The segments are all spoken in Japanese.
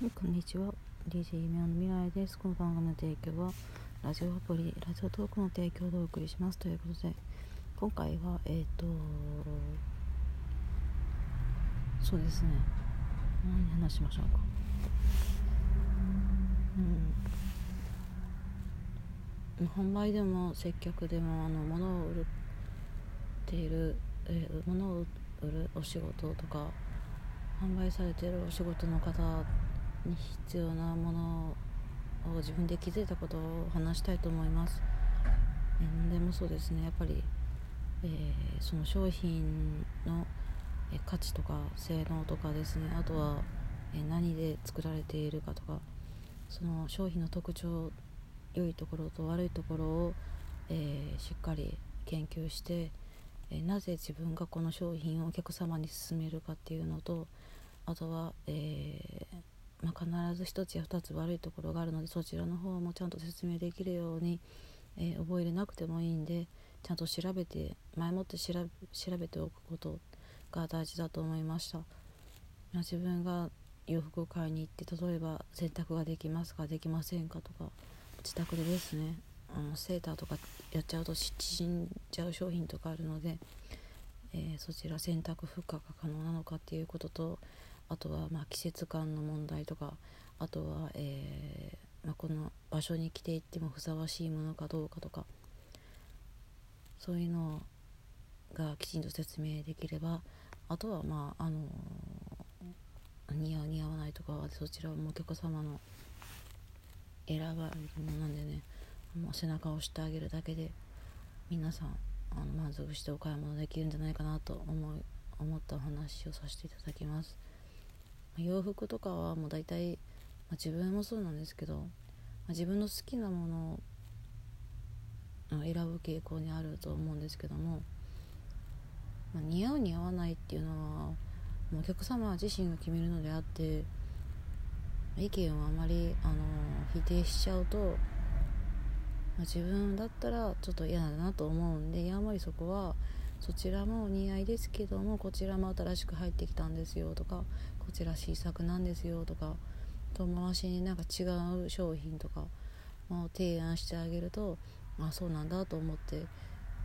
はいこんにちは。DJ 夢の未来です。この番組の提供はラジオアプリラジオトークの提供でお送りします。ということで今回はえっ、ー、とそうですね。何話しましょうか。うん。販売でも接客でもあの物を売っている、えー、物を売るお仕事とか販売されているお仕事の方に必要なものを自分で気づいたことを話したいと思います。何でもそうですね。やっぱり、えー、その商品の価値とか性能とかですね。あとは、何で作られているかとか。その商品の特徴良いところと悪いところを、えー、しっかり研究して、えなぜ自分がこの商品をお客様に勧めるかっていうのとあとは、えーまあ、必ず1つや2つ悪いところがあるのでそちらの方もちゃんと説明できるように、えー、覚えれなくてもいいんでちゃんと調べて前もって調べておくことが大事だと思いました、まあ、自分が洋服を買いに行って例えば洗濯ができますかできませんかとか自宅でですねあのセーターとかやっちゃうと縮んじゃう商品とかあるので、えー、そちら洗濯負荷が可能なのかっていうこととあとはま季節感の問題とかあとは、えー、まあ、この場所に来ていってもふさわしいものかどうかとかそういうのがきちんと説明できればあとはまああの似合う似合わないとかはそちらもお客様の選ばれるものなんでねもう背中を押してあげるだけで皆さんあの満足してお買い物できるんじゃないかなと思い思ったお話をさせていただきます。洋服とかはもう大体、まあ、自分もそうなんですけど、まあ、自分の好きなものを選ぶ傾向にあると思うんですけども、まあ、似合う似合わないっていうのはもうお客様自身が決めるのであって意見をあまりあの否定しちゃうと、まあ、自分だったらちょっと嫌だなと思うんであんまりそこはそちらもお似合いですけどもこちらも新しく入ってきたんですよとかこちら新作なんですよとか遠回しになんか違う商品とかを提案してあげるとあそうなんだと思って、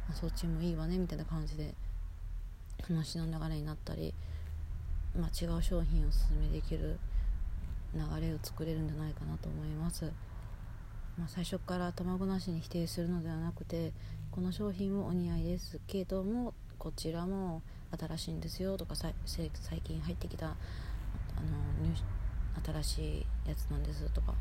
あ、そっちもいいわねみたいな感じで話の流れになったり、まあ、違う商品をおすすめできる流れを作れるんじゃないかなと思います。まあ、最初から卵なしに否定するのではなくてこの商品もお似合いですけどもこちらも新しいんですよとか最近入ってきたあの新しいやつなんですとかは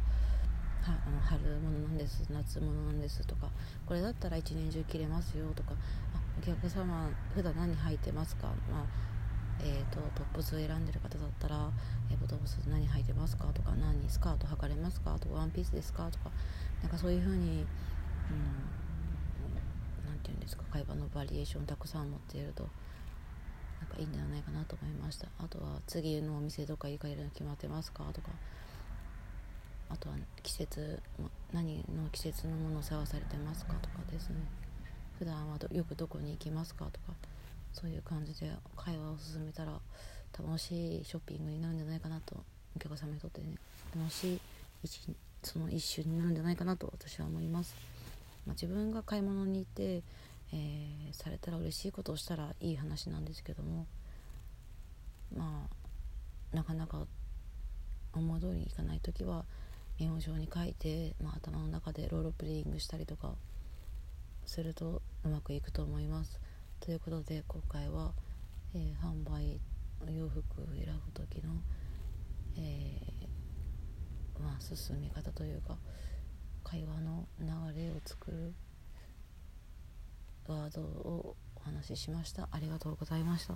あの春物なんです夏物なんですとかこれだったら一年中着れますよとかあお客様普段何履いてますか、まあえーと、トップスを選んでる方だったら、えー、トップス何履いてますかとか何スカート履かれますかとかワンピースですかとかなんかそういう風に、うん、なて言うんですか会話のバリエーションたくさん持っているとなんかいいんじゃないかなと思いました。あとは次のお店どっか行かれるの決まってますかとかあとは季節何の季節のものを探されてますかとかですね。普段はよくどこに行きますかとかそういう感じで会話を進めたら楽しいショッピングになるんじゃないかなとお客様にとってね楽しいその一瞬になるんじゃないかなと私は思います、まあ、自分が買い物に行ってえー、されたら嬉しいことをしたらいい話なんですけどもまあなかなか思い通りにいかない時はメモ帳に書いて、まあ、頭の中でロールプレイングしたりとかするとうまくいくと思います。ということで今回は、えー、販売洋服を選ぶ時の、えー、まあ、進み方というか会話の流れを作るワードをお話ししました。ありがとうございました。